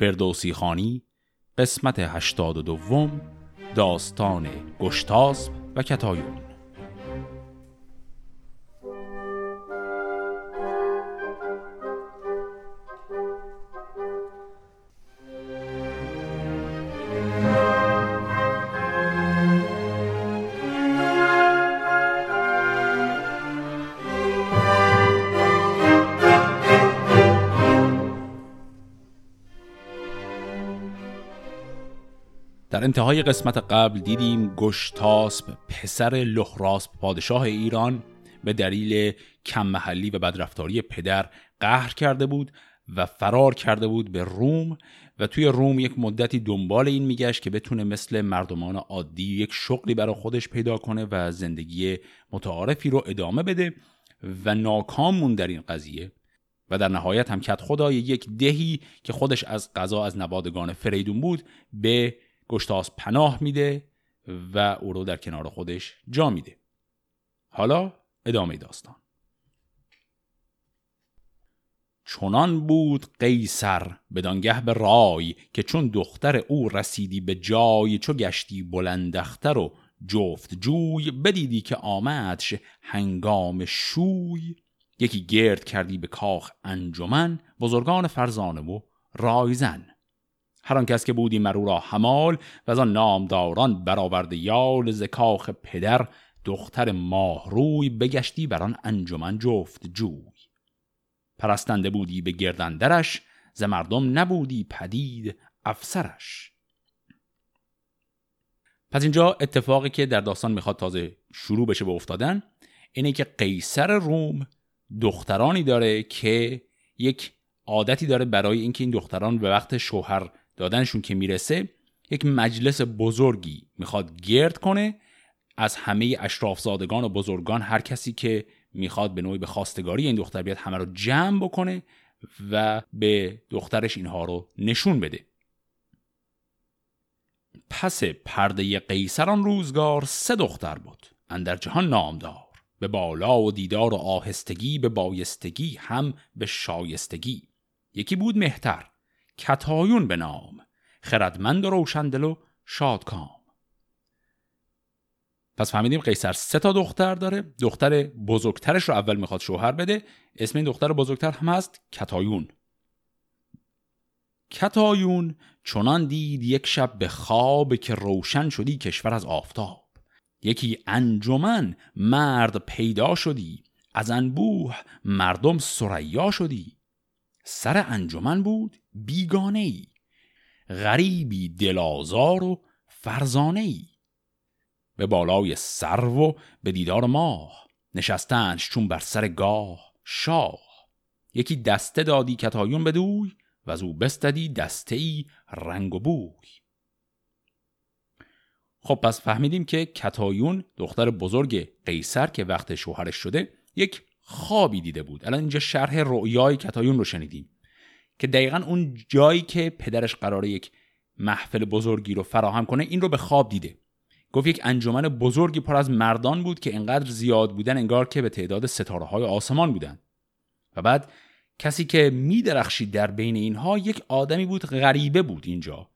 فردوسی خانی قسمت هشتاد و دوم داستان گشتاسب و کتایون. انتهای قسمت قبل دیدیم گشتاسب پسر لحراسب پادشاه ایران به دلیل کم محلی و بدرفتاری پدر قهر کرده بود و فرار کرده بود به روم و توی روم یک مدتی دنبال این میگشت که بتونه مثل مردمان عادی یک شغلی برای خودش پیدا کنه و زندگی متعارفی رو ادامه بده و ناکام مون در این قضیه و در نهایت هم کت خدای یک دهی که خودش از قضا از نبادگان فریدون بود به گشتاس پناه میده و او رو در کنار خودش جا میده. حالا ادامه داستان. چنان بود قیصر بدانگه به رای که چون دختر او رسیدی به جای چو گشتی بلندختر و جفت جوی بدیدی که آمدش هنگام شوی. یکی گرد کردی به کاخ انجمن بزرگان فرزانه و رایزن. هر آن کس که بودی مرو را همال و از آن نامداران برآورده یال ز کاخ پدر دختر ماهروی بگشتی بر آن انجمن جفت جوی. پرستنده بودی به گردندرش ز مردم نبودی پدید افسرش. پس اینجا اتفاقی که در داستان می‌خواد تازه شروع بشه به افتادن اینه که قیصر روم دخترانی داره که یک عادتی داره برای اینکه این دختران به وقت شوهر دادنشون که می‌رسه یک مجلس بزرگی می‌خواد گرد کنه. از همه اشرافزادگان و بزرگان هر کسی که می‌خواد به نوعی به خواستگاری این دختر بیاد همه رو جمع بکنه و به دخترش اینها رو نشون بده. پس پرده قیصران روزگار سه دختر بود اندر جهان نامدار. به بالا و دیدار و آهستگی به بایستگی هم به شایستگی. یکی بود مهتر. کتایون به نام. خردمند و روشندل و شادکام. پس فهمیدیم قیصر سه تا دختر داره. دختر بزرگترش رو اول می‌خواد شوهر بده. اسم این دختر بزرگتر هم هست کتایون. کتایون چنان دید یک شب به خواب که روشن شدی کشور از آفتاب. یکی انجمن مرد پیدا شدی. از انبوه مردم سریا شدی. سر انجمن بود بیگانه ای غریبی دلازار و فرزانه ای به بالای سرو و به دیدار ماه نشستنش چون بر سر گاه شاه. یکی دسته دادی کتایون بدوی و از او بستدی دسته ای رنگ و بوی. خب پس فهمیدیم که کتایون دختر بزرگ قیصر که وقت شوهرش شده یک خوابی دیده بود. الان اینجا شرح رؤیای کتایون رو شنیدیم. که دقیقا اون جایی که پدرش قراره یک محفل بزرگی رو فراهم کنه این رو به خواب دیده. گفت یک انجمن بزرگی پر از مردان بود که انقدر زیاد بودن انگار که به تعداد ستاره های آسمان بودن. و بعد کسی که میدرخشید در بین اینها یک آدمی بود غریبه بود اینجا.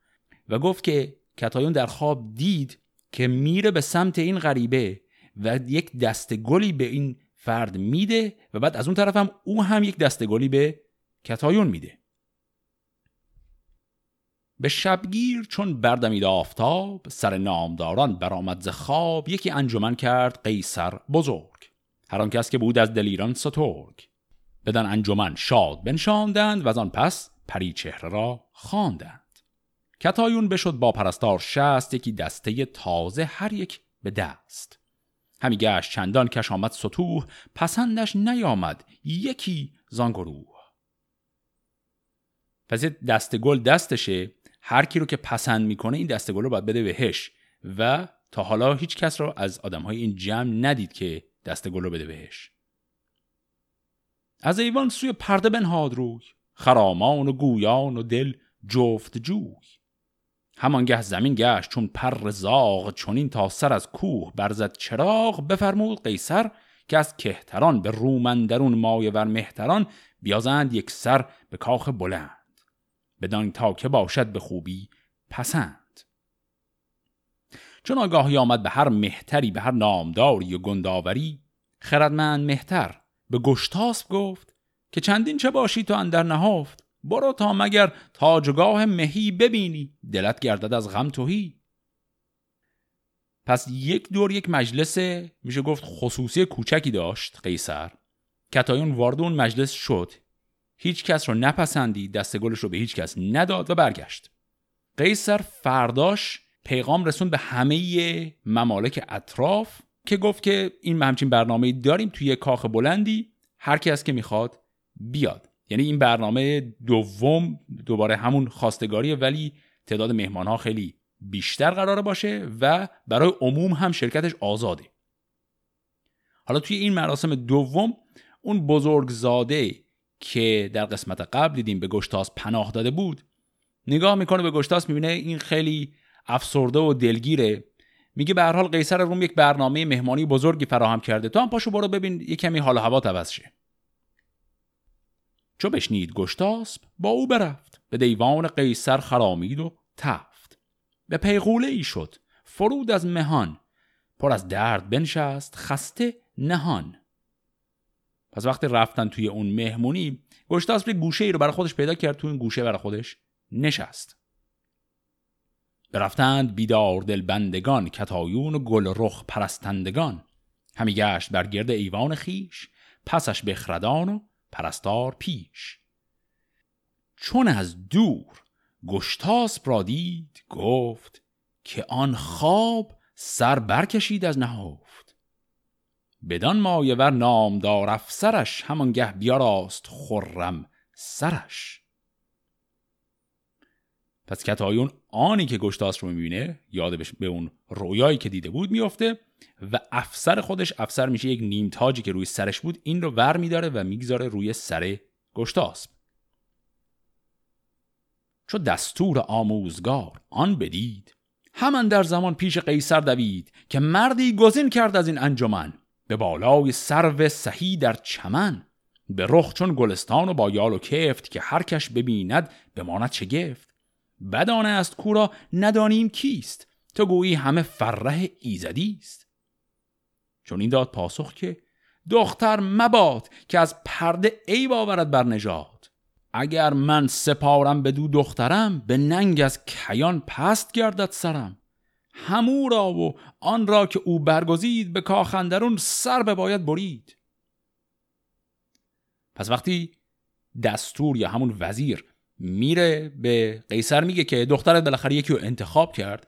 و گفت که کتایون در خواب دید که میره به سمت این غریبه و یک دست گلی به این فرد میده و بعد از اون طرف هم او هم یک دست گلی به کتایون میده. به شبگیر چون بردمید آفتاب سر نامداران برآمد ز خواب یکی انجمن کرد قیصر بزرگ. هر آن کس که بود از دلیران سترگ. بدن انجمن شاد بنشاندند و از آن پس پری چهره را خواندند. کتایون بشد با پرستار شست یکی دسته تازه هر یک به دست. همی گشت چندان کش آمد سطوح پسندش نیامد یکی زانگروه پس دست گل دستشه هر کی رو که پسند می‌کنه این دسته گل رو باید بده بهش و تا حالا هیچ کس رو از آدم های این جمع ندید که دست گل رو بده بهش. از ایوان سوی پرده بنهاد روی خرامان و گویان و دل جفت جوی همانگه زمین گشت چون پر زاغ چونین تا سر از کوه برزد چراغ بفرمود قیصر که از کهتران به رومندرون مایه ور مهتران بیازند یک سر به کاخ بلند. بدان تا که باشد به خوبی پسند. چون آگاهی آمد به هر مهتری به هر نامداری و گنداوری خردمند مهتر به گشتاسب گفت که چندین چه باشی تو اندر نهافت برو تا مگر تاجگاه مهی ببینی. دلت گردد از غم توهی پس یک دور یک مجلس میشه گفت خصوصی کوچکی داشت قیصر. کتایون وارد اون مجلس شد. هیچ کس رو نپسندید دست گلش رو به هیچ کس نداد و برگشت. قیصر فرداش پیغام رسون به همه ممالک اطراف که گفت که این همچین برنامه داریم توی کاخ بلندی هر کس که می‌خواد بیاد. یعنی این برنامه دوم دوباره همون خواستگاریه ولی تعداد مهمان ها خیلی بیشتر قراره باشه و برای عموم هم شرکتش آزاده. حالا توی این مراسم دوم اون بزرگزاده که در قسمت قبل دیدیم به گشتاس پناه داده بود نگاه می‌کنه به گشتاس می‌بینه این خیلی افسرده و دلگیره. میگه به هر حال قیصر روم یک برنامه مهمانی بزرگی فراهم کرده. تو هم پاشو برو ببین یه کمی حال هوا عوض شه. چو بشنید گشتاسب با او برفت. به دیوان قیصر خرامید و تفت. به پیغوله ای شد فرود از مهان. پر از درد بنشست خسته نهان. پس وقتی رفتن توی اون مهمونی گشتاسب گوشه ای رو برای خودش پیدا کرد توی این گوشه برای خودش نشست. برفتند بیدار دل بندگان کتایون و گل رخ پرستندگان. همی گشت بر گرد ایوان خیش پسش بخردان و پرستار پیش. چون از دور گشتاس را دید گفت که آن خواب سر برکشید از نهافت بدان مایه ور نامدار افسرش همانگه بیاراست خرم سرش. پس کتایون آنی که گشتاس رو می‌بینه یاد به اون رویایی که دیده بود میافته و افسر خودش افسر میشه یک نیم تاجی که روی سرش بود این رو ور میداره و می‌گذاره روی سر گشتاسب چو دستور آموزگار آن بدید همان در زمان پیش قیصر دوید که مردی گزین کرد از این انجمن به بالای سرو سهی در چمن به رخ چون گلستان و با یال و کفت که هر کش ببیند بماند گفت بدانه است کورا ندانیم کیست. تو گویی همه فره ایزدی است. چون این داد پاسخ که دختر مباد که از پرده ای باورد بر نجات اگر من سپارم به دو دخترم به ننگ از کیان پست گردد سرم. همو را و آن را که او برگزید به کاخندرون سر به باید برید. پس وقتی دستور یا همون وزیر میره به قیصر میگه که دخترت بالاخره یکی رو انتخاب کرد.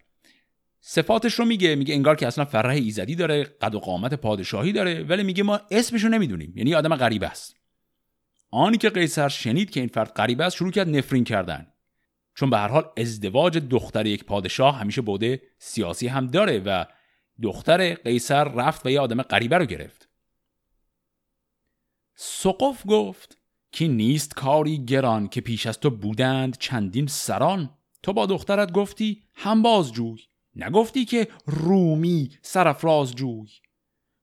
صفاتش رو میگه میگه انگار که اصلا فرح ایزدی داره قد و قامت پادشاهی داره ولی میگه ما اسمش رو نمی‌دونیم یعنی آدم غریب است. آنی که قیصر شنید که این فرد غریب است شروع کرد نفرین کردن. چون به هر حال ازدواج دختر یک پادشاه همیشه بوده سیاسی هم داره و دختر قیصر رفت و یه آدم غریبه رو گرفت. سقف گفت که نیست کاری گران که پیش از تو بودند چندین سران؟ تو با دخترت گفتی هم باز جوی نگفتی که رومی سرفراز جوی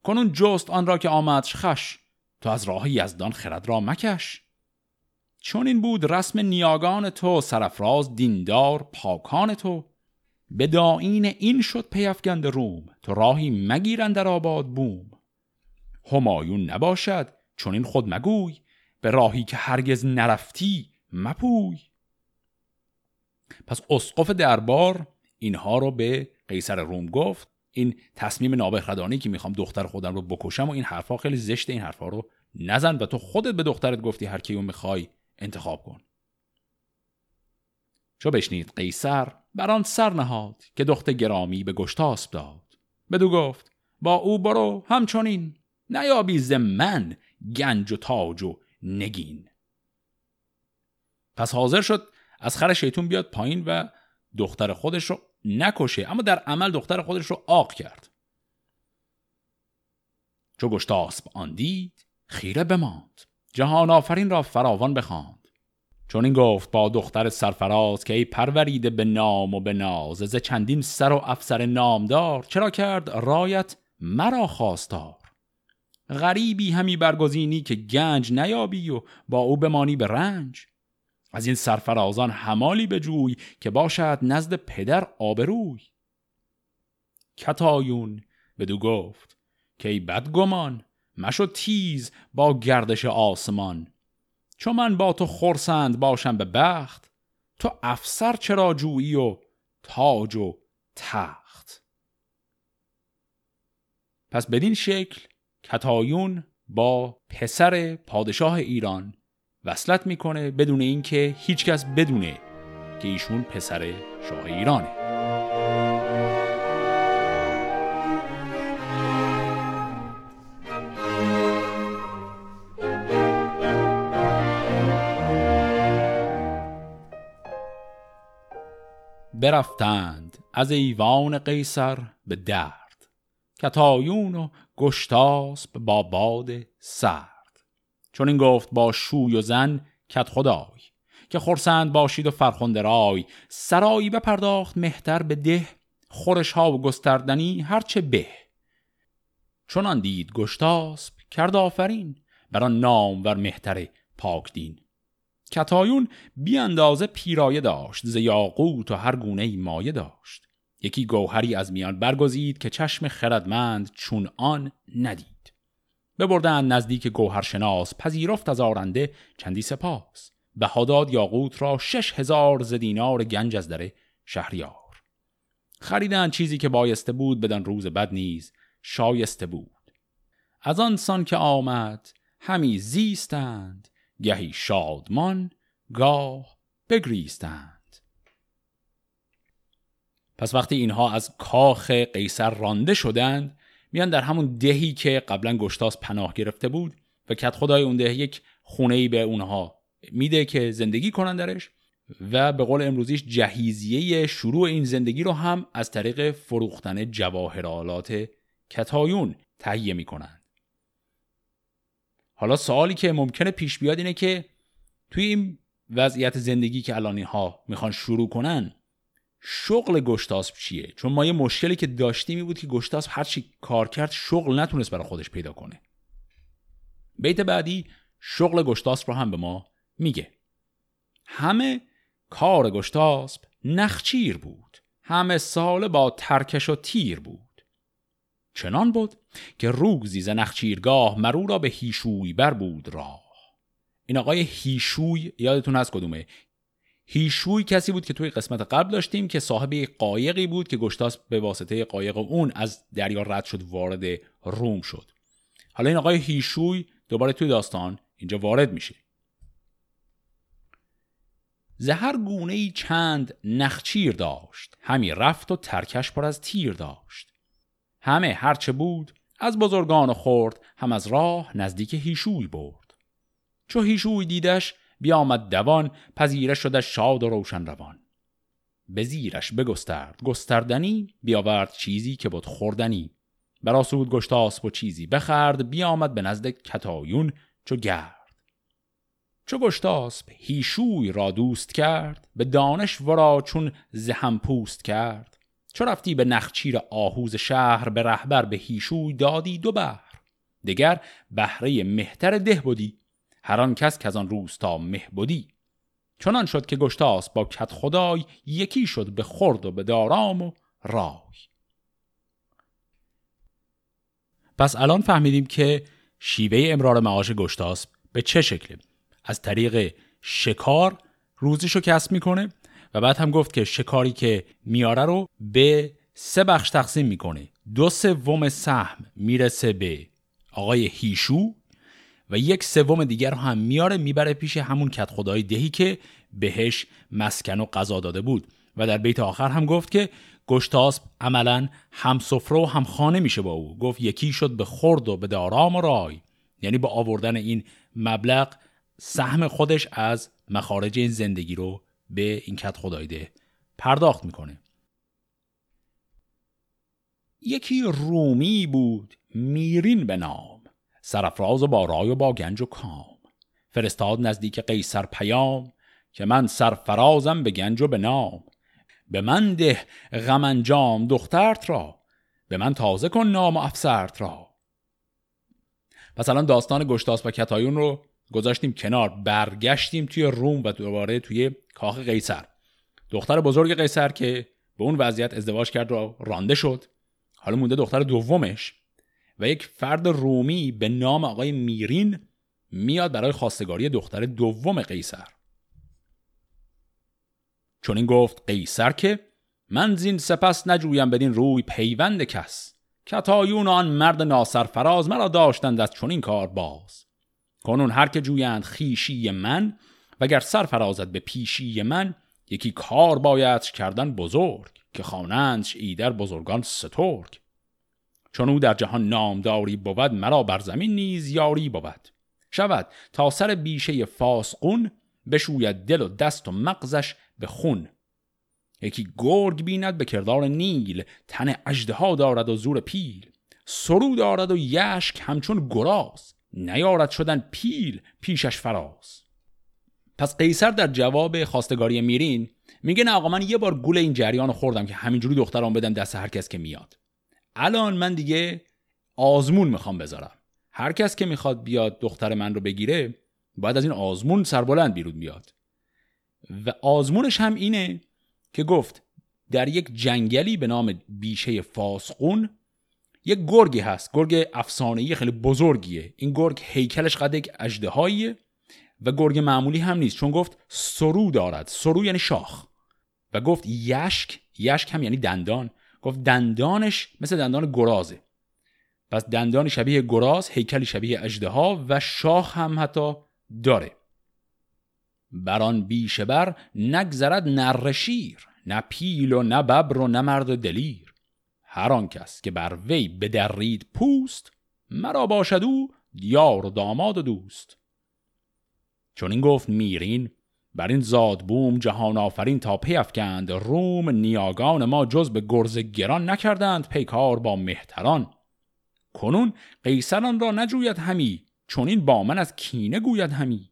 کنون جست آن را که آمدش خش تو از راه یزدان خرد را مکش. چون این بود رسم نیاگان تو سرفراز دیندار پاکان تو. به داین این شد پیفگند روم تو راهی مگیرند در آباد بوم. همایون نباشد چون این خود مگوی. به راهی که هرگز نرفتی مپوی. پس اسقف دربار اینها رو به قیصر روم گفت. این تصمیم نابخردانی که می‌خوام دختر خودم رو بکشم و این حرفا خیلی زشت این حرفا رو نزن و تو خودت به دخترت گفتی هر کیو می‌خوای انتخاب کن. چو بشنید قیصر بر آن سر نهاد که دخت گرامی به گشتاسب داد. بدو گفت با او برو همچنین نیابی ز من گنج و تاج و نگین. پس حاضر شد از خر شیطون بیاد پایین و دختر خودش رو نکشه. اما در عمل دختر خودش رو آق کرد. چو گشتاسب آن دید خیره بماند. جهان آفرین را فراوان بخواند. چون این گفت با دختر سرفراز که ای پروریده به نام و به ناز از چندین سر و افسر نامدار چرا کرد رایت مرا خواستار غریبی همی برگزینی که گنج نیابی و با او بمانی به رنج. از این سرفرازان همالی به جوی که باشد نزد پدر آبروی. کتایون بدو گفت که ای بدگمان مشو تیز با گردش آسمان. چون من با تو خورسند باشم به بخت تو افسر چرا جویی و تاج و تخت؟ پس بدین شکل کتایون با پسر پادشاه ایران وصلت می‌کنه بدون اینکه هیچکس بدونه که ایشون پسر شاه ایرانه. برفتند از ایوان قیصر به درد. کتایون و گشتاسب با باد سرد. چون این گفت با شوی و زن کت خدای که خورسند باشید و فرخنده رای. سرایی بپرداخت مهتر به ده خورش ها و گستردنی هرچه به. چون دید گشتاسب کرد آفرین بر آن نام ور مهتر پاکدین. کتایون بی اندازه پیرایه داشت ز یاقوت و هر گونه مایه داشت. یکی گوهری از میان برگزید که چشم خردمند چون آن ندید. ببردن نزدیک گوهرشناس پذیرفت از آرنده چندی سپاس بهاداد یاقوت را شش هزار ز دینار گنج از در شهریار. خریدن چیزی که بایسته بود بدن روز بد نیز شایسته بود. از آن سان که آمد همی زیستند گهی شادمان گاه بگریستند. پس وقتی اینها از کاخ قیصر رانده شدند میان در همون دهی که قبلا گشتاس پناه گرفته بود و کت خدای اون ده یک خونه به اونها میده که زندگی کنن درش و به قول امروزیش جهیزیه شروع این زندگی رو هم از طریق فروختن جواهرالات کتایون تهیه می‌کنن. حالا سوالی که ممکنه پیش بیاد اینه که توی این وضعیت زندگی که الان اینها می‌خوان شروع کنن شغل گشتاسب چیه؟ چون ما یه مشکلی که داشتیم این بود که گشتاسب هرچی کار کرد شغل نتونست برای خودش پیدا کنه. بیت بعدی شغل گشتاسب رو هم به ما میگه. همه کار گشتاسب نخچیر بود. همه سال با ترکش و تیر بود. چنان بود که روزی ز نخچیرگاه مرو را به هیشوی بر بود راه. این آقای هیشوی یادتون از کدومه؟ هیشوی کسی بود که توی قسمت قبل داشتیم که صاحب یک قایقی بود که گشتاس به واسطه قایق اون از دریا رد شد وارد روم شد. حالا این آقای هیشوی دوباره توی داستان اینجا وارد میشه. زهر گونه ای چند نخچیر داشت. همی رفت و ترکش پر از تیر داشت. همه هرچه بود از بزرگان خورد هم از راه نزدیک هیشوی برد. چو هیشوی دیدش بیامد دوان پذیره شده شاد و روشن روان. به زیرش بگسترد. گستردنی بیاورد چیزی که بود خوردنی. براسود گشتاسب و چیزی بخرد بیامد به نزد کتایون چو گرد. چو گشتاسب هیشوی را دوست کرد به دانش ورا چون زهم پوست کرد. چو رفتی به نخچیر آهوز شهر به رهبر به هیشوی دادی دو بهر. دگر بهره مهتر ده بودی هر آن کس که از آن روستا مه بودی چنان شد که گشتاس با کت خدای یکی شد به خرد و به دارام و رای. پس الان فهمیدیم که شیوه امرار معاش گشتاس به چه شکله. از طریق شکار روزیشو کسب می‌کنه و بعد هم گفت که شکاری که میاره رو به سه بخش تقسیم می‌کنه. دو سوم سهم می‌رسه به آقای هیشو و یک سوم دیگر رو هم میاره می‌بره پیش همون کت خدای دهی که بهش مسکن و غذا داده بود. و در بیت آخر هم گفت که گشتاسب عملا هم سفره و هم خانه میشه با او. گفت یکی شد به خورد و به دارام و رای. یعنی با آوردن این مبلغ سهم خودش از مخارج این زندگی رو به این کت خدایده پرداخت می‌کنه. یکی رومی بود میرین به نام. سرفراز با رای و با گنج و کام. فرستاد نزدیک قیصر پیام که من سرفرازم به گنج و به نام. به من ده غم انجام دخترت را به من تازه کن نام و افسرت را. پس الان داستان گشتاس و کتایون رو گذاشتیم کنار برگشتیم توی روم و دوباره توی کاخ قیصر. دختر بزرگ قیصر که به اون وضعیت ازدواج کرد و رانده شد. حالا مونده دختر دومش. و یک فرد رومی به نام آقای میرین میاد برای خواستگاری دختر دوم قیصر. چون این گفت قیصر که من زین سپس نجویم بدین روی پیوند کس کتایون آن مرد ناصر فراز مرا داشتند از چنین کار باز. کنون هر که جویند خیشی من وگر سر فرازد به پیشی من یکی کار باید کردن بزرگ که خوانندش ایدر بزرگان سترگ. چون او در جهان نامداری بود مرا بر زمین نیز یاری بود. شود تا سر بیشه فاسقون بشوید دل و دست و مغزش به خون. یکی گرگ بیند به کردار نیل تن اجده دارد و زور پیل. سرو دارد و یشک همچون گراز نیارد شدن پیل پیشش فراز. پس قیصر در جواب خواستگاری میرین میگه نه آقا من یه بار گول این جریان خوردم که همینجوری دختران بدم دست هر کس که میاد. الان من دیگه آزمون می‌خوام بذارم. هر کس که می‌خواد بیاد دختر من رو بگیره باید از این آزمون سربلند بیرون بیاد. و آزمونش هم اینه که گفت در یک جنگلی به نام بیشه فاسقون یک گرگی هست. گرگ افسانه‌ای خیلی بزرگیه. این گرگ هیکلش قد یک اژدهاییه و گرگ معمولی هم نیست. چون گفت سرو دارد. سرو یعنی شاخ. و گفت یشک. یشک هم یعنی دندان. گفت دندانش مثل دندان گرازه. پس دندان شبیه گراز هیکلی شبیه اجده و شاخ هم حتی داره. بران بیشه بر نگذرد نرشیر نه پیل و نه ببر و نه مرد دلیر. هر آن کس که بر وی بدرید پوست مرا باشد او یار و داماد و دوست. چون این گفت میرین بر این زاد بوم جهان آفرین تا پی افکند. روم نیاگان ما جز به گرز گران نکردند پیکار با مهتران. کنون قیصران را نجوید همی چون این با من از کینه گوید همی.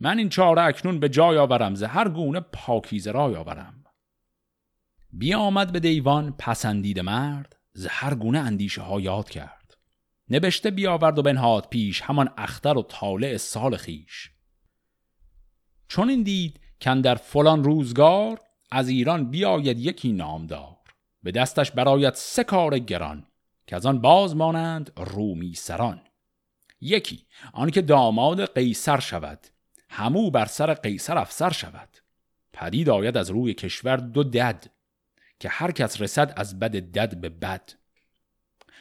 من این چاره اکنون به جای آورم ز گونه پاکیزه رای آورم. بیامد به دیوان پسندید مرد ز گونه اندیشه ها یاد کرد. نبشته بیاورد و بنهاد پیش همان اختر و طالع سال خیش. چون این دید کن در فلان روزگار از ایران بیاید یکی نامدار. به دستش برایت سه کار گران که از آن باز مانند رومی سران. یکی آنکه داماد قیصر شود همو بر سر قیصر افسر شود. پدید آید از روی کشور دو دد که هر کس رسد از بد دد به بد.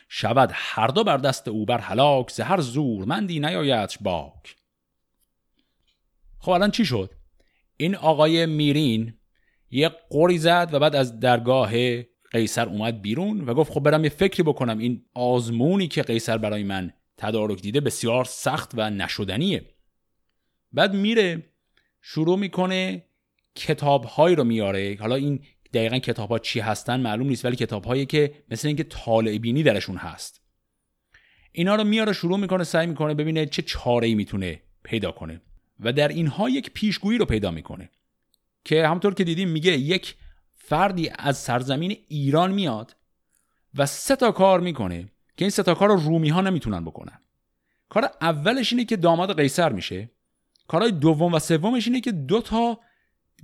شود هر دو بر دست او بر هلاک زهر زورمندی نیایدش باک. خب الان چی شد؟ این آقای میرین یه قوری زد و بعد از درگاه قیصر اومد بیرون و گفت خب برم یه فکری بکنم. این آزمونی که قیصر برای من تدارک دیده بسیار سخت و نشدنیه. بعد میره شروع می‌کنه کتابهایی رو میاره. حالا این دقیقا کتاب ها چی هستن معلوم نیست ولی کتاب هایی که مثل اینکه طالع بینی درشون هست. اینا رو میاره شروع می‌کنه سعی می‌کنه ببینه چه چاره ای می‌تونه پیدا کنه. و در اینها یک پیشگویی رو پیدا می‌کنه که همطور که دیدیم میگه یک فردی از سرزمین ایران میاد و سه تا کار می‌کنه که این سه تا کار رو رومی ها نمی‌تونن بکنن. کار اولش اینه که داماد قیصر میشه. کارهای دوم و سومش اینه که دو تا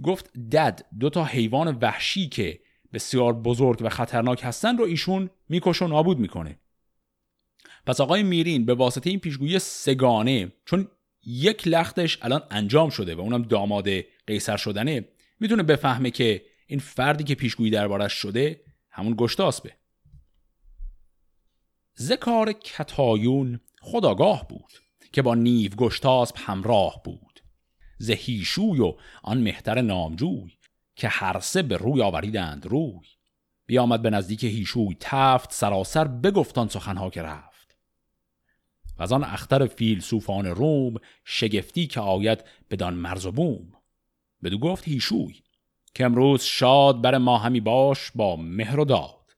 گفت دد دو تا حیوان وحشی که بسیار بزرگ و خطرناک هستن رو ایشون می‌کشه و نابود می‌کنه. پس آقای میرین به واسطه این پیشگویی سگانه چون یک لختش الان انجام شده و اونم داماد قیصر شدنه. می‌تونه بفهمه که این فردی که پیشگویی دربارش شده همون گشتاسبه ذکار کتایون خداگاه بود که با نیو گشتاسب همراه بود. زهیشوی و آن مهتر نامجوی که هر سه به روی آوریدند روی. بیامد به نزدیک هیشوی تفت سراسر بگفتان سخنها که رفت. و از آن اختر فیلسوفان روم شگفتی که آید بدان مرز و بوم. بدو گفت هیشوی که امروز شاد بر ما همی باش با مهر و داد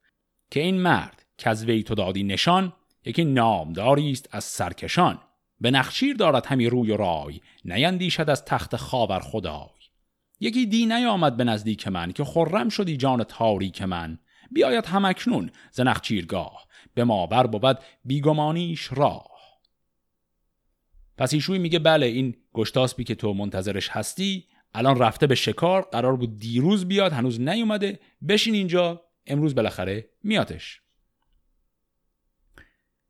که این مرد که از وی تو دادی نشان یکی نامداری است از سرکشان. به نخشیر دارد همی روی و رای نیندیشد از تخت خاور خدای. یکی دی نیامد به نزدیک من که خرم شدی جان تاریک من. بیاید همکنون ز نخچیرگاه به ما بر بود بیگمانیش راه. پس ایشوی میگه بله این گشتاسبی که تو منتظرش هستی الان رفته به شکار قرار بود دیروز بیاد هنوز نیومده بشین اینجا امروز بالاخره میاتش.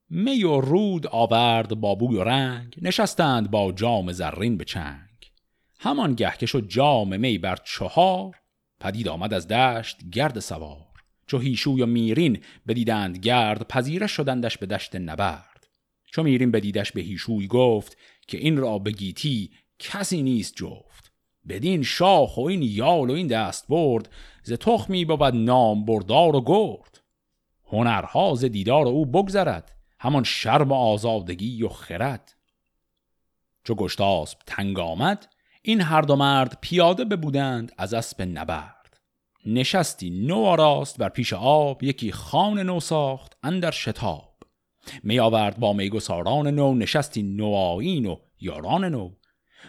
می و رود آورد با بوی و رنگ نشستند با جام زرین به چنگ. همان گه که شد جام می بر چهار پدید آمد از دشت گرد سوار. چو هیشوی و میرین بدیدند گرد پذیره شدندش به دشت نبرد چو میرین بدیدش به هیشوی گفت که این را به گیتی کسی نیست جفت. بدین شاخ و این یال و این دست برد ز تخمی بود نام بردار و گرد. هنرها ز دیدار او بگذرد همان شرم و آزادگی و خرد. چو گشتاسب تنگ آمد این هر دو مرد پیاده ببودند از اسب نبرد. نشستی نو آراست بر پیش آب یکی خان نو ساخت اندر شتاب. می آورد با میگساران نو نشستی نوآیین و یاران نو.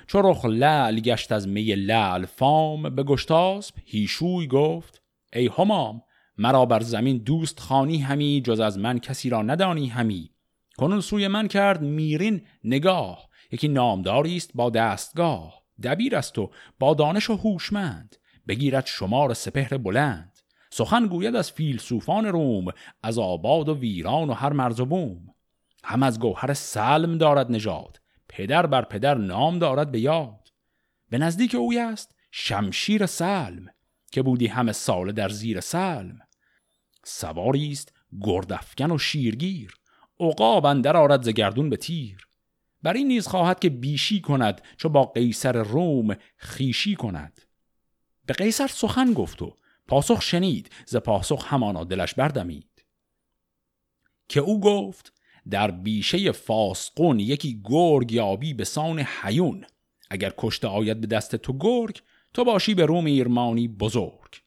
چو رخ لعل گشت از می لعل فام به گشتاسب هیشوی گفت ای همام مرا بر زمین دوست خانی همی جز از من کسی را ندانی همی. کنون سوی من کرد میرین نگاه یکی نامداری است با دستگاه. دبیر است و با دانش و هوشمند بگیرد شمار سپهر بلند. سخن گوید از فیلسوفان روم از آباد و ویران و هر مرز و بوم. هم از گوهر سلم دارد نژاد پدر بر پدر نام دارد به یاد. به نزدیک اوی است شمشیر سلم که بودی همه سال در زیر سلم. سواری است گردافکن و شیرگیر عقاب اندر آرد ز گردون به تیر. بر این نیز خواهد که بیشی کند چو با قیصر روم خیشی کند. به قیصر سخن گفت و پاسخ شنید ز پاسخ همانا دلش بردمید. که او گفت در بیشه فاسقون یکی گرگ یابی به سان حیون اگر کشته آید به دست تو گرگ تو باشی به روم ایرمانی بزرگ.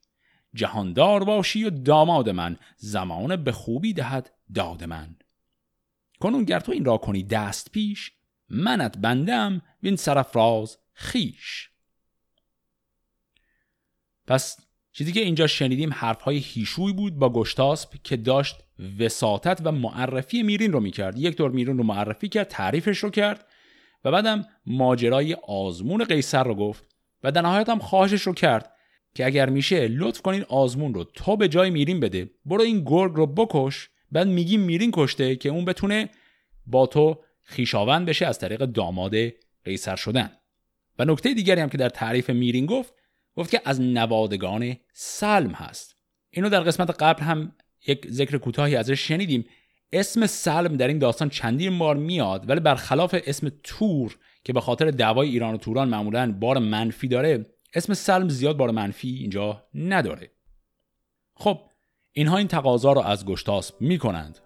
جهاندار باشی و داماد من زمان به خوبی دهد داد من. کنون گر تو این را کنی دست پیش منت بندم وین سرفراز خیش پس چیزی که اینجا شنیدیم حرفهای هیشوی بود با گشتاسب که داشت وساطت و معرفی میرین رو می‌کرد. یک دور میرین رو معرفی کرد تعریفش رو کرد و بعدم ماجرای آزمون قیصر رو گفت و در نهایت هم خواهشش رو کرد که اگر میشه لطف کنین آزمون رو تا به جای میرین بده. برو این گرگ رو بکش. بعد میگیم میرین کشته که اون بتونه با تو خیشاوند بشه از طریق داماد قیصر شدن. و نکته دیگری هم که در تعریف میرین گفت گفت که از نوادگان سلم هست. اینو در قسمت قبل هم یک ذکر کوتاهی ازش شنیدیم. اسم سلم در این داستان چندین بار میاد ولی برخلاف اسم تور که به خاطر دعوای ایران و توران معمولا بار منفی داره اسم سلم زیاد بار منفی اینجا نداره. خب اینها این تقاضا رو از گشتاسب می‌کنند.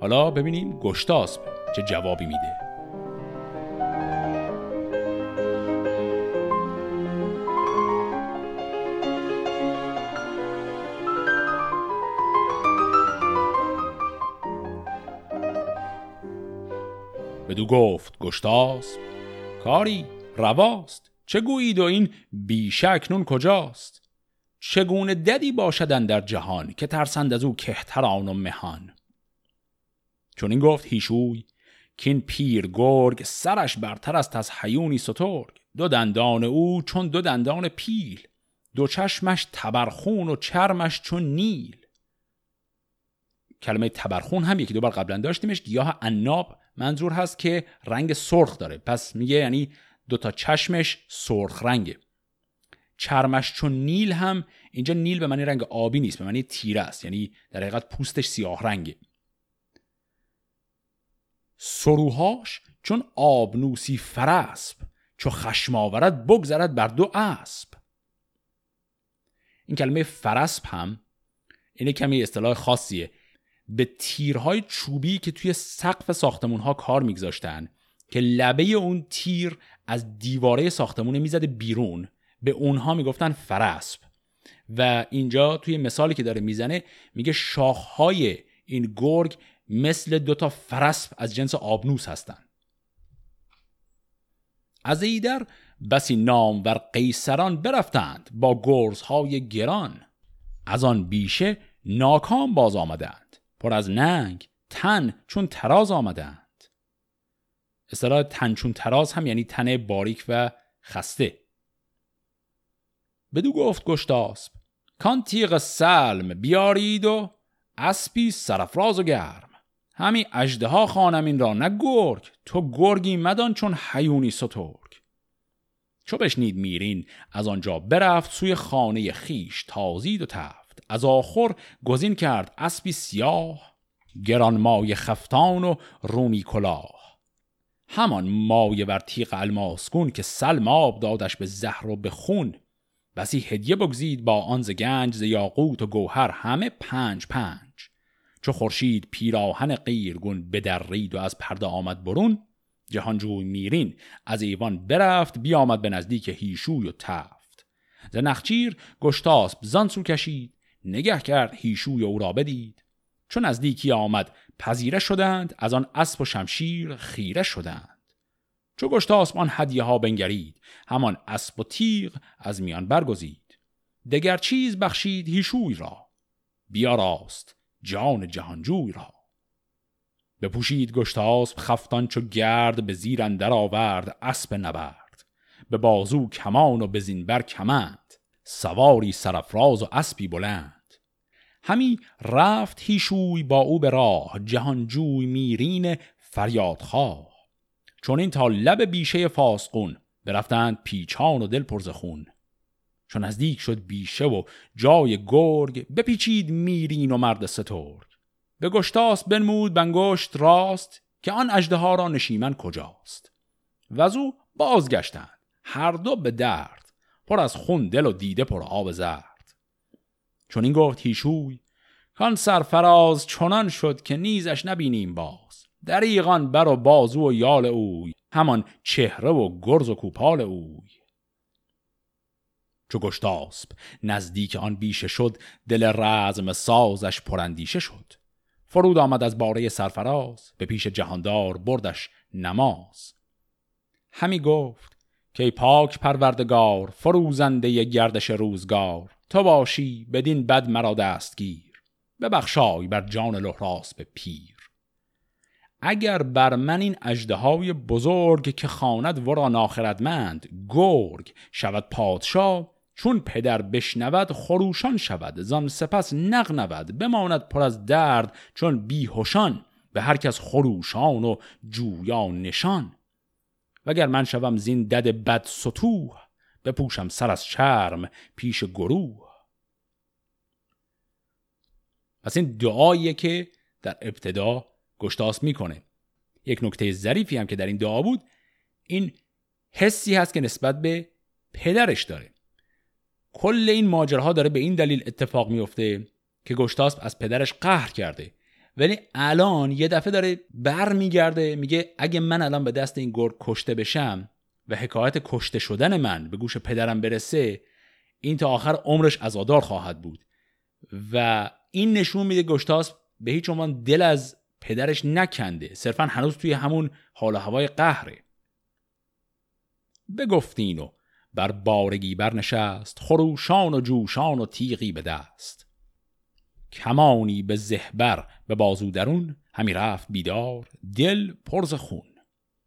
حالا ببینیم گشتاسب چه جوابی میده. بدو گفت گشتاسب کاری؟ رواست. چه گویید و این بیشک نون کجاست؟ چگونه ددی باشدن در جهان که ترسند از او کهتران و مهان؟ چون این گفت هیشوی که پیر گرگ سرش برتر است از حیونی سترگ. دو دندان او چون دو دندان پیل. دو چشمش تبرخون و چرمش چون نیل. کلمه تبرخون هم یکی دو بار قبلا داشتیمش گیاه اناب منظور هست که رنگ سرخ داره. پس میگه یعنی دو تا چشمش سرخ رنگه. چرمش چون نیل هم اینجا نیل به معنی رنگ آبی نیست به معنی تیره است. یعنی در حقیقت پوستش سیاه رنگه. سروهاش چون آبنوسی فرسب چو خشم آورد بگذرد بر دو اسب. این کلمه فرسب هم اینه کمی اصطلاح خاصیه. به تیرهای چوبی که توی سقف ساختمون ها کار میگذاشتن که لبه اون تیر از دیواره ساختمون می‌زده بیرون. به اونها می‌گفتن فرسب. و اینجا توی مثالی که داره می‌زنه میگه شاخهای این گرگ مثل دوتا فرسب از جنس آبنوس هستند از ایدر بسی نام ور قیصران برفتند با گرزهای گران. از آن بیشه ناکام باز آمدند. پر از ننگ تن چون تراز آمدند. اصطلاح تنچون تراز هم یعنی تنه باریک و خسته. بدو گفت گشتاسب کان تیغ سلم بیارید و اسبی سرفراز و گرم. همی اجده ها خانم این را نه گرگ. تو گرگی مدان چون حیونی سترگ. چو بشنید میرین از آنجا برفت سوی خانه خیش تازید و تفت از آخر گزین کرد اسبی سیاه گران مای خفتان و رومی کلاه. همان مایه بر تیغ الماسکون که سلم آب دادش به زهر و به خون. بسی هدیه بگزید با آن ز گنج ز یاقوت و گوهر همه پنج پنج. چو خورشید پیراهن قیرگون بدرید و از پرده آمد برون جهانجوی میرین از ایوان برفت بیامد به نزدیک هیشوی و تفت. ز نخچیر گشتاسب زان کشید نگه کرد هیشوی او را بدید. چون نزدیکی آمد پذیره شدند از آن اسب و شمشیر خیره شدند. چو گشتاسب آن هدیه ها بنگرید همان اسب و تیغ از میان برگزید. دگر چیز بخشید هیشوی را. بیاراست جان جهانجوی را. بپوشید گشتاسب خفتان چو گرد به زیر اندر آورد اسب نبرد. به بازو کمان و به زینبر کمند. سواری سرفراز و اسبی بلند. همی رفت هیشوی با او به راه جهانجوی میرین فریادخواه. چون این تا لب بیشه فاسقون برفتند پیچان و دل پرز خون. چون نزدیک شد بیشه و جای گرگ بپیچید میرین و مرد سترگ. به گشتاس بنمود بنگشت راست که آن اجده را نشیمن کجاست. و از او بازگشتند هر دو به درد. پر از خون دل و دیده پر آب زرد. چون این گفت هیشوی کان سرفراز چنان شد که نیزش نبینیم باز. دریغان بر و بازو و یال اوی همان چهره و گرز و کوپال اوی. چو گشتاسب نزدیک آن بیشه شد دل رزم سازش پرندیشه شد. فرود آمد از باره سرفراز به پیش جهاندار بردش نماز. همی گفت که پاک پروردگار فروزنده گردش روزگار. تو باشی بدین بد مرا دستگیر. ببخشای بر جان لحراس به پیر. اگر بر من این های بزرگ که خاند ورا ناخردمند گرگ شود پادشاه چون پدر بشنود خروشان شود زان سپس نغنود بماند پر از درد چون بیهوشان به هر کس خروشان و جویان نشان. وگر من شوم زین دد بد سطوح بپوشم سر از چرم پیش گروه. پس این دعاییه که در ابتدا گشتاس می‌کنه. یک نکته ظریفی هم که در این دعا بود این حسی هست که نسبت به پدرش داره. کل این ماجراها داره به این دلیل اتفاق میفته که گشتاسب از پدرش قهر کرده. ولی الان یه دفعه داره بر میگرده میگه اگه من الان به دست این گرگ کشته بشم و حکایت کشته شدن من به گوش پدرم برسه این تا آخر عمرش عزادار خواهد بود. و این نشون میده گشتاسب به هیچ عنوان دل از پدرش نکنده صرفا هنوز توی همون حال و هوای قهره. بگفتین و بر بارگی برنشست خروشان و جوشان و تیغی به دست. کمانی به زهبر به بازو درون همی رفت بیدار دل پرز خون.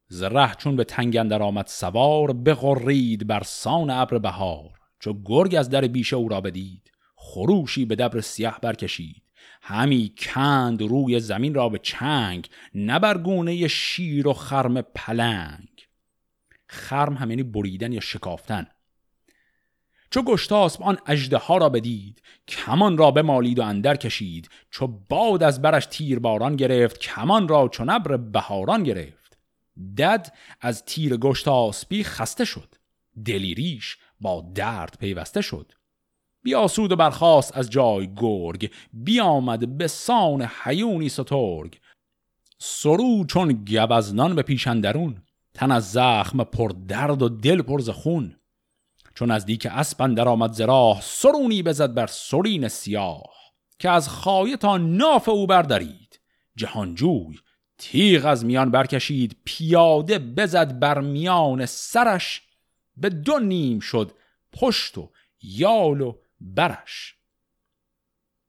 زره چون به تنگندر آمد سوار بغرید بر سان ابر بهار. چو گرگ از در بیشه او را بدید خروشی به دبر سیاه برکشید. همی کند روی زمین را به چنگ نبرگونه شیر و خرم پلنگ. خرم هم یعنی بریدن یا شکافتن. چو گشتاسب آن اجده ها را بدید کمان را بمالید و اندر کشید. چو باد از برش تیر باران گرفت کمان را چو نبر بهاران گرفت. دد از تیر گشتاسبی خسته شد. دلیریش با درد پیوسته شد. بیاسود و برخاست از جای گرگ بیامد به سان حیونی سترگ. سرو چون گوزنان به پیشندرون تن از زخم پر درد و دل پر خون. چون نزدیک اسب در آمد زراح سرونی بزد بر سرین سیاه که از خایه تا ناف او بردارید جهانجوی تیغ از میان برکشید پیاده بزد بر میان سرش به دو نیم شد پشت و یال و برش.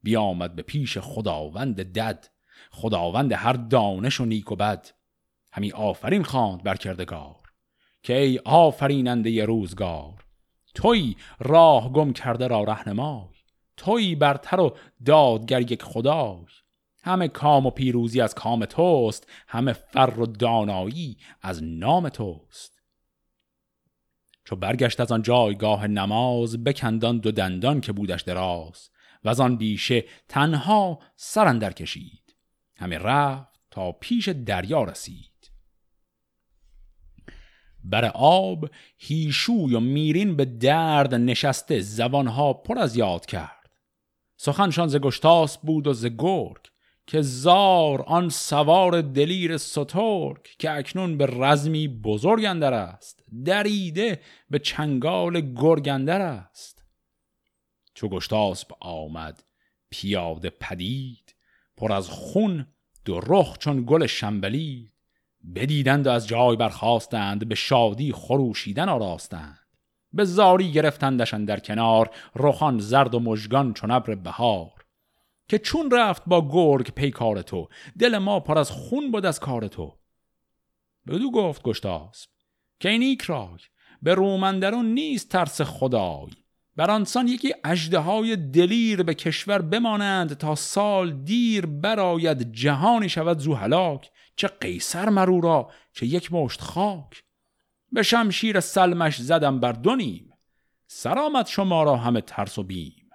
بیامد به پیش خداوند دد خداوند هر دانش و نیک و بد. همی آفرین خواند بر کردگار که ای آفریننده روزگار. توی راه گم کرده را رهنمای توی برتر و دادگر یک خدای. همه کام و پیروزی از کام توست همه فر و دانایی از نام توست. چو برگشت از آن جایگاه نماز بکندان دو دندان که بودش دراز و از آن بیشه تنها سرندر کشید. همه رفت تا پیش دریا رسید. بر آب هیشوی و میرین به درد نشسته زبانها پر از یاد کرد. سخنشان ز گشتاس بود و ز گرگ که زار آن سوار دلیر سترک که اکنون به رزمی بزرگ اندر است دریده به چنگال گرگ اندر است. چو گشتاسب آمد پیاده پدید پر از خون دو رخ چون گل شنبلید. بدیدند و از جای برخواستند به شادی خروشیدن آراستند. به زاری گرفتندشان در کنار رخان زرد و مژگان چون ابر بهار. که چون رفت با گرگ پیکار تو دل ما پر از خون بود از کار تو. بدو گفت گشتاسب که این ایک رای به رومندرون نیست ترس خدای. بر آنسان یکی اجده های دلیر به کشور بمانند تا سال دیر براید جهانی شود زو هلاک. چه قیصر مرو را چه یک مشت خاک. به شمشیر سلمش زدم بر دو سرآمد شما را همه ترس و بیم.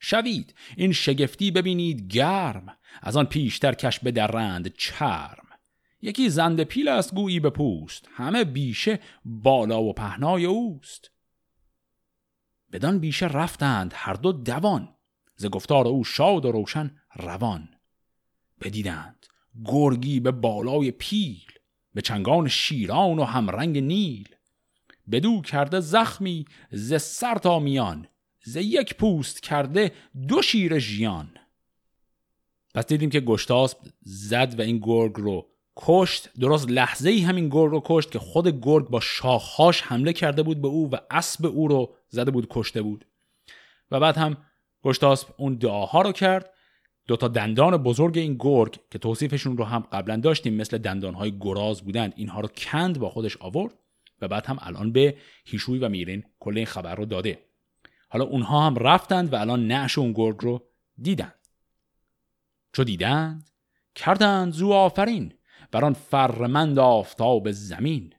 شوید این شگفتی ببینید گرم. از آن پیشتر کش بدرند چرم. یکی زنده پیل است گویی به پوست. همه بیشه بالا و پهنای اوست. بدان بیشه رفتند هر دو دوان. ز گفتار او شاد و روشن روان. بدیدند. گرگی به بالای پیل به چنگان شیران و همرنگ نیل. بدو کرده زخمی ز سر تا میان ز یک پوست کرده دو شیر ژیان. پس دیدیم که گشتاسب زد و این گرگ رو کشت. درست لحظه ای همین گرگ رو کشت که خود گرگ با شاخهاش حمله کرده بود به او و اسب او رو زده بود کشته بود. و بعد هم گشتاسب اون دعاها رو کرد. دو تا دندان بزرگ این گرگ که توصیفشون رو هم قبلا داشتیم مثل دندانهای گراز بودند. اینها رو کند با خودش آورد و بعد هم الان به هیشوی و میرین کل این خبر رو داده. حالا اونها هم رفتند و الان نعش اون گرگ رو دیدند چو دیدند؟ کردند زو آفرین بر آن فرمند آفتاب زمین.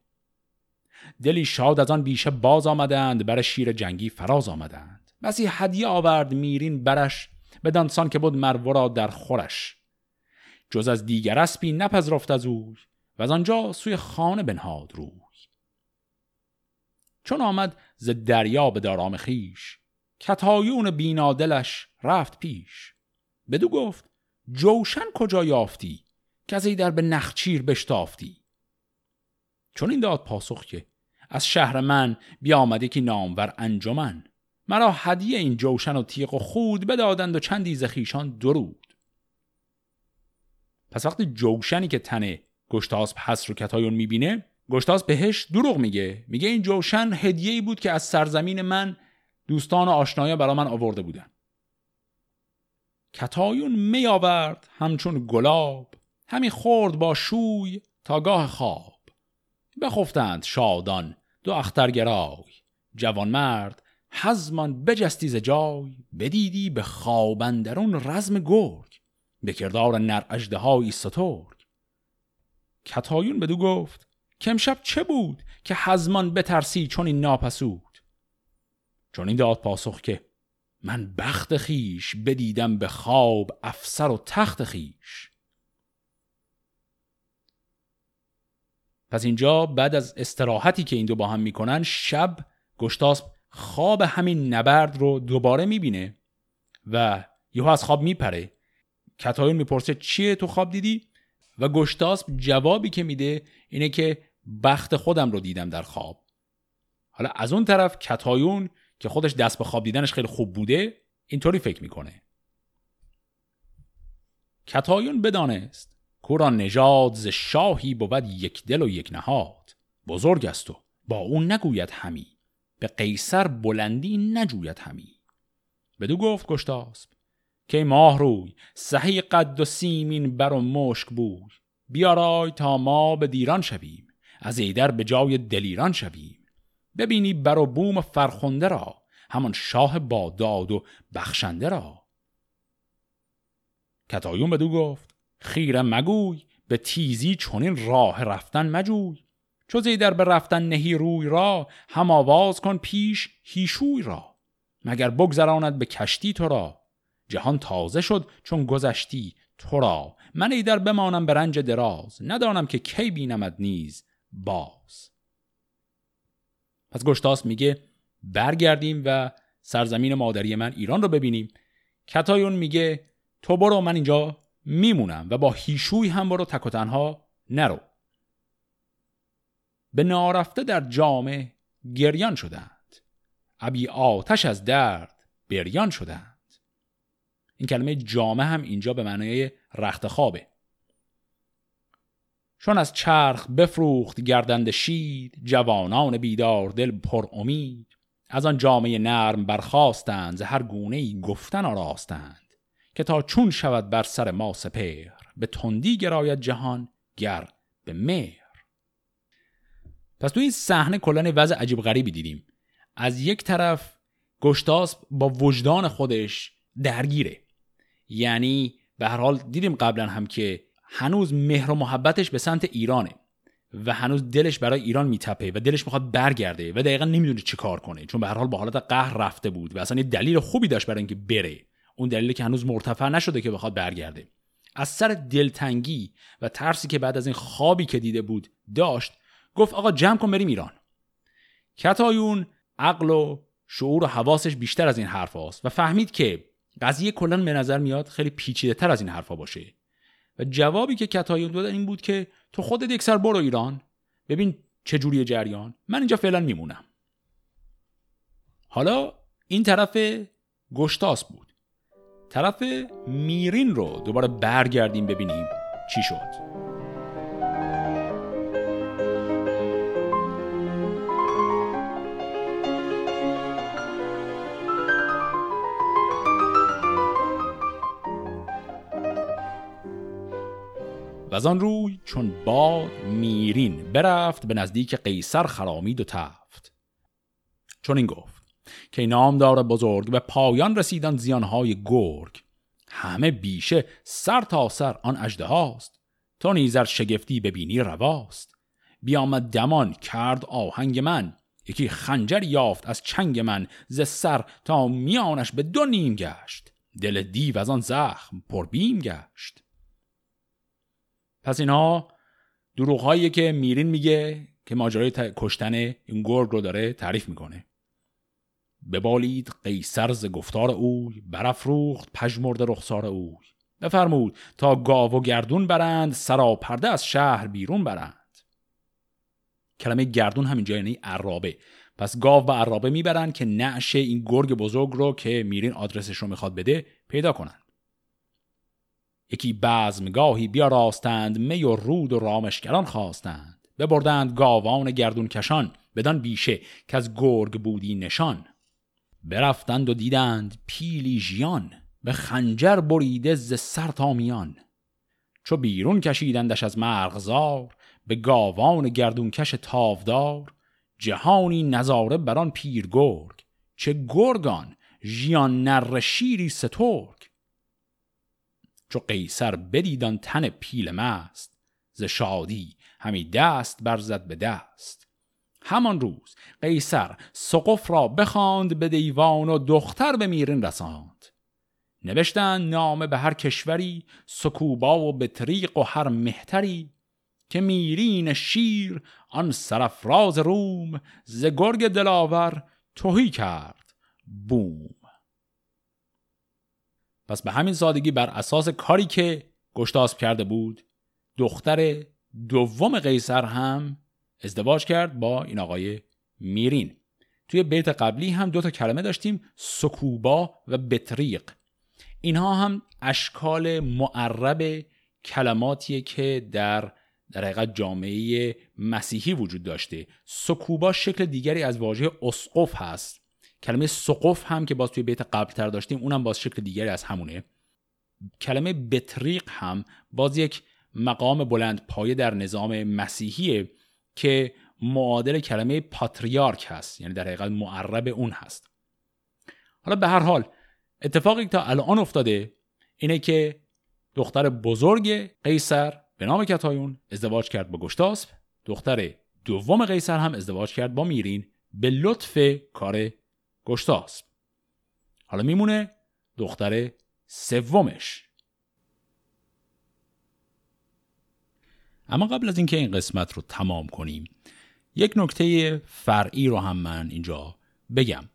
دلی شاد از آن بیشه باز آمدند بر شیر جنگی فراز آمدند. بسی هدیه آورد میرین برش بدانسان که بود مرورا در خورش. جز از دیگر اسبی نپذرفت از اوی و از آنجا سوی خانه بنهاد روی. چون آمد ز دریا به دارام خیش کتایون بینادلش رفت پیش. بدو گفت جوشن کجا یافتی کسی در به نخچیر بشتافتی؟ چون این داد پاسخ که از شهر من بیامده که نامور انجمن. مرا هدیه این جوشن و تیغ و خود بدادند و چندی زخیشان درود. پس وقتی جوشنی که تن گشتاسب هست رو کتایون می‌بینه گشتاس بهش دروغ میگه. میگه این جوشن هدیه ای بود که از سرزمین من دوستان و آشنایا برا من آورده بودن. کتایون می آورد همچون گلاب همی خورد با شوی تا گاه خواب. بخفتند شادان دو اخترگرای جوان مرد حزمان بجستی ز جای بدیدی به خوابندرون رزم گرگ به کردار نر اژدهایی سترگ. کتایون بدو گفت کمشب چه بود که حزمان بترسی چون این ناپسود؟ چون این داد پاسخ که من بخت خیش بدیدم به خواب افسر و تخت خیش پس اینجا بعد از استراحتی که این دو با هم می‌کنن شب گشتاسب خواب همین نبرد رو دوباره می‌بینه و یهو از خواب میپره. کتایون می‌پرسه چیه تو خواب دیدی؟ و گشتاسب جوابی که میده اینه که بخت خودم رو دیدم در خواب. حالا از اون طرف کتایون که خودش دست به خواب دیدنش خیلی خوب بوده اینطوری فکر می‌کنه. کتایون بدانست کورا نژاد ز شاهی بود یک دل و یک نهاد. بزرگ است و با اون نگوید همی. به قیصر بلندی نجوید همی. بدو گفت گشتاسب که ماه روی سهی قد و سیمین بر و مشک بوی. بیارای تا ما به دیران شویم از ایدر به جای دلیران شویم. ببینی بر و بوم فرخنده را همان شاه با داد و بخشنده را. کتایون بدو گفت خیره مگوی به تیزی چنین راه رفتن مجوی. چو زیدر به رفتن نهی روی را هم آواز کن پیش هیشوی را. مگر بگذراند به کشتی تو را؟ جهان تازه شد چون گذشتی تو را. من ایدر بمانم به رنج دراز ندانم که کی بینمت نیز باز. پس گشتاس میگه برگردیم و سرزمین مادری من ایران رو ببینیم. کتایون میگه تو برو من اینجا میمونم و با هیشوی هم برو تک و تنها نرو. به نارفته در جامعه گریان شدند. ابی آتش از درد بریان شدند. این کلمه جامعه هم اینجا به معنای رخت خوابه. چون از چرخ بفروخت گردند شید جوانان بیدار دل پر امید. از آن جامعه نرم برخواستند ز هر گونه ای گفتن آراستند. که تا چون شود بر سر ما سپر به تندی گراید جهان گر به مهر. پس تو این صحنه کلا وضع عجیب غریبی دیدیم. از یک طرف گشتاس با وجدان خودش درگیره. یعنی به هر حال دیدیم قبلا هم که هنوز مهر و محبتش به سمت ایرانه و هنوز دلش برای ایران میتپه و دلش می‌خواد برگرده و دقیقا نمی‌دونه چی کار کنه. چون به هر حال با حالت قهر رفته بود و اصلا یه دلیل خوبی داشت برای اینکه بره. اون دلیلی که هنوز مرتفع نشده که بخواد برگرده. از سر دلتنگی و ترسی که بعد از این خوابی که دیده بود داشت گفت آقا جمع کن بریم ایران. کتایون عقل و شعور و حواسش بیشتر از این حرف هاست و فهمید که قضیه کلا به نظر میاد خیلی پیچیده تر از این حرفا باشه. و جوابی که کتایون دادن این بود که تو خودت یک سر برو ایران. ببین چه جوری جریان. من اینجا فعلا میمونم. حالا این طرف گشتاس بود. طرف میرین رو دوباره برگردیم ببینیم چی شد. از آن روی چون باد میرین برفت به نزدیک قیصر خرامید و تفت. چون این گفت که نامدار بزرگ به پایان رسیدن زیانهای گرگ. همه بیشه سر تا سر آن اجده هاست. تو نیزر شگفتی ببینی رواست. بیامد دمان کرد آهنگ من. یکی خنجر یافت از چنگ من. ز سر تا میانش به دو نیم گشت. دل دیو از آن زخم پر بیم گشت. پس اینها دروغ که میرین میگه که ماجرای کشتن این گرگ رو داره تعریف می‌کنه. ببالید قیصر ز گفتار اوی برافروخت پژمرده رخسار اوی. بفرمود تا گاو و گردون برند سراپرده از شهر بیرون برند. کلمه گردون همینجا یعنی عرابه. پس گاو و عرابه می‌برند که نعش این گرگ بزرگ رو که میرین آدرسش رو می‌خواد بده پیدا کنند. یکی بزمگاهی بیا راستند می و رود و رامشگران خواستند. ببردند گاوان گردون کشان بدان بیشه که از گرگ بودی نشان. برفتند و دیدند پیلی ژیان به خنجر بریده ز سر تا میان. چو بیرون کشیدندش از مرغزار به گاوان گردونکش تاودار. جهانی نظاره بران پیر گرگ چه گرگان ژیان نر شیری سترگ. چو قیصر بدیدان تن پیل مست ز شادی همی دست برزد به دست. همان روز قیصر سقف را بخواند به دیوان و دختر به میرین رساند. نوشتن نامه به هر کشوری سکوبا و بطریق و هر مهتری که میرین شیر آن سرفراز روم ز گرگ دلاور توهی کرد بوم. پس به همین سادگی بر اساس کاری که گشتاسب کرده بود دختر دوم قیصر هم ازدواج کرد با این آقای میرین. توی بیت قبلی هم دو تا کلمه داشتیم سکوبا و بطریق. اینها هم اشکال معرب کلماتیه که در در حقیقت جامعه مسیحی وجود داشته. سکوبا شکل دیگری از واژه اسقف هست. کلمه سقف هم که باز توی بیت قبل تر داشتیم اونم باز شکل دیگری از همونه. کلمه بطریق هم باز یک مقام بلند پایه در نظام مسیحیه که معادل کلمه پاتریارک هست یعنی در حقیقت معرب اون هست. حالا به هر حال اتفاقی که تا الان افتاده اینه که دختر بزرگ قیصر به نام کتایون ازدواج کرد با گشتاسب دختر دوم قیصر هم ازدواج کرد با میرین. به لطف کار گشتاسب حالا میمونه دختر سومش. اما قبل از اینکه این قسمت رو تمام کنیم یک نکته فرعی رو هم من اینجا بگم.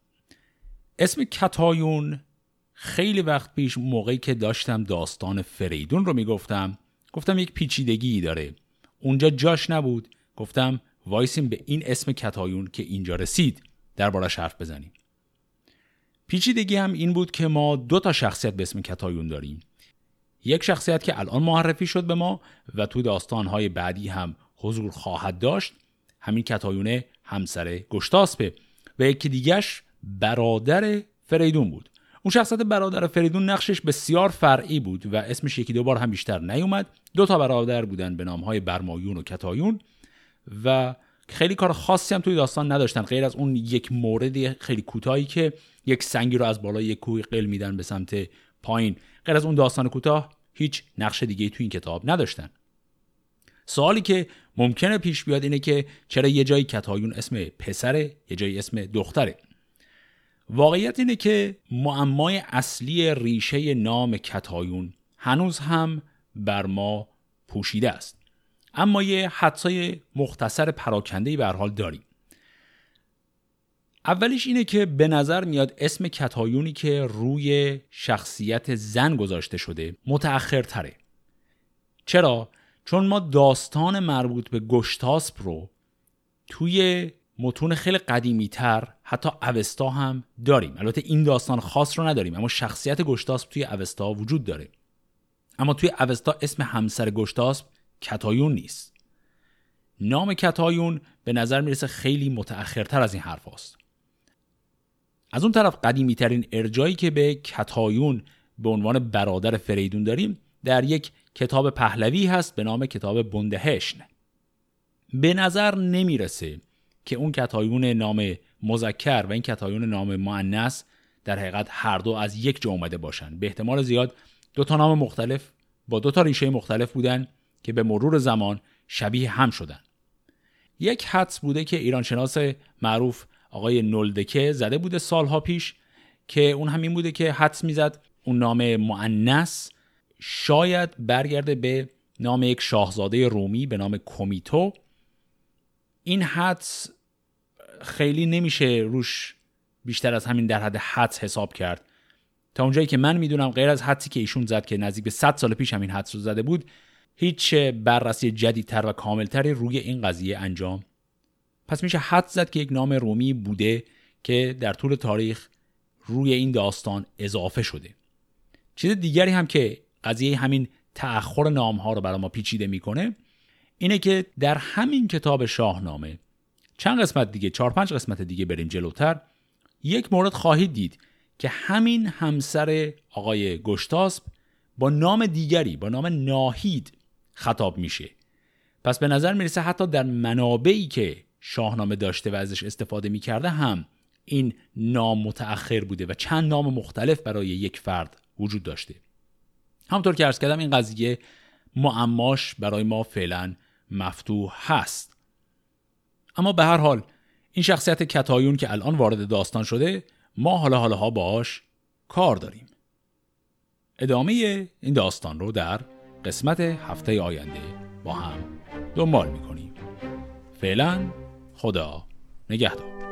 اسم کتایون خیلی وقت پیش موقعی که داشتم داستان فریدون رو می‌گفتم گفتم یک پیچیدگی داره. اونجا جاش نبود. گفتم وایسیم به این اسم کتایون که اینجا رسید. دربارش حرف بزنیم. پیچیدگی هم این بود که ما دو تا شخصیت به اسم کتایون داریم. یک شخصیت که الان معرفی شد به ما و تو داستانهای بعدی هم حضور خواهد داشت همین کتایونه همسر گشتاسپه و یکی دیگش برادر فریدون بود. اون شخصیت برادر فریدون نقشش بسیار فرعی بود و اسمش یکی دو بار هم بیشتر نیومد. دو تا برادر بودن به نامهای برمایون و کتایون و خیلی کار خاصی هم توی داستان نداشتن. غیر از اون یک مورد خیلی کوتاهی که یک سنگی رو از بالای یک کوه قل میدن به سمت پایین. غیر از اون داستان کوتاه هیچ نقش دیگه توی این کتاب نداشتن. سوالی که ممکنه پیش بیاد اینه که چرا یه جایی کتایون اسم پسره یه جایی اسم دختره. واقعیت اینه که معمای اصلی ریشه نام کتایون هنوز هم بر ما پوشیده است. اما یه حدسای مختصر پراکنده به حال داریم. اولیش اینه که به نظر میاد اسم کتایونی که روی شخصیت زن گذاشته شده متأخرتره. چرا؟ چون ما داستان مربوط به گشتاسپ رو توی متون خیلی قدیمی تر حتی اوستا هم داریم. البته این داستان خاص رو نداریم اما شخصیت گشتاسپ توی اوستا وجود داره. اما توی اوستا اسم همسر گشتاسپ کتایون نیست. نام کتایون به نظر می‌رسه خیلی متأخرتر از این حرف هست. از اون طرف قدیمی ترین ارجایی که به کتایون به عنوان برادر فریدون داریم در یک کتاب پهلوی هست به نام کتاب بندهشن به نظر نمی‌رسه که اون کتایون نام مذکر و این کتایون نام معنس در حقیقت هر دو از یک جا اومده باشن. به احتمال زیاد دو تا نام مختلف با دو تا ریشه مختلف بودن. که به مرور زمان شبیه هم شدن. یک حدس بوده که ایرانشناس معروف آقای نلدکه زده بوده سالها پیش که اون همین بوده که حدس می‌زد اون نام معنس شاید برگرده به نام یک شاهزاده رومی به نام کومیتو. این حدس خیلی نمیشه روش بیشتر از همین در حد حدس حساب کرد. تا اونجایی که من می‌دونم غیر از حدسی که ایشون زد که نزدیک به 100 سال پیش همین حدس رو زده بود هیچ بررسی جدیدتر و کاملتری روی این قضیه انجام. پس میشه حد زد که یک نام رومی بوده که در طول تاریخ روی این داستان اضافه شده. چیز دیگری هم که قضیه همین تأخر نام ها رو برای ما پیچیده می‌کنه اینه که در همین کتاب شاهنامه چند قسمت دیگه چهار پنج قسمت دیگه بریم جلوتر یک مورد خواهید دید که همین همسر آقای گشتاسب با نام دیگری با نام ناهید خطاب میشه. پس به نظر می‌رسه حتی در منابعی که شاهنامه داشته و ازش استفاده می‌کرده هم این نام متأخر بوده و چند نام مختلف برای یک فرد وجود داشته. همطور که ارز کردم این قضیه معماش برای ما فعلا مفتوح هست. اما به هر حال این شخصیت کتایون که الان وارد داستان شده ما حالا حالا ها باش کار داریم. ادامه این داستان رو در قسمت هفته آینده با هم دنبال می‌کنیم. فعلا خدا نگهدار.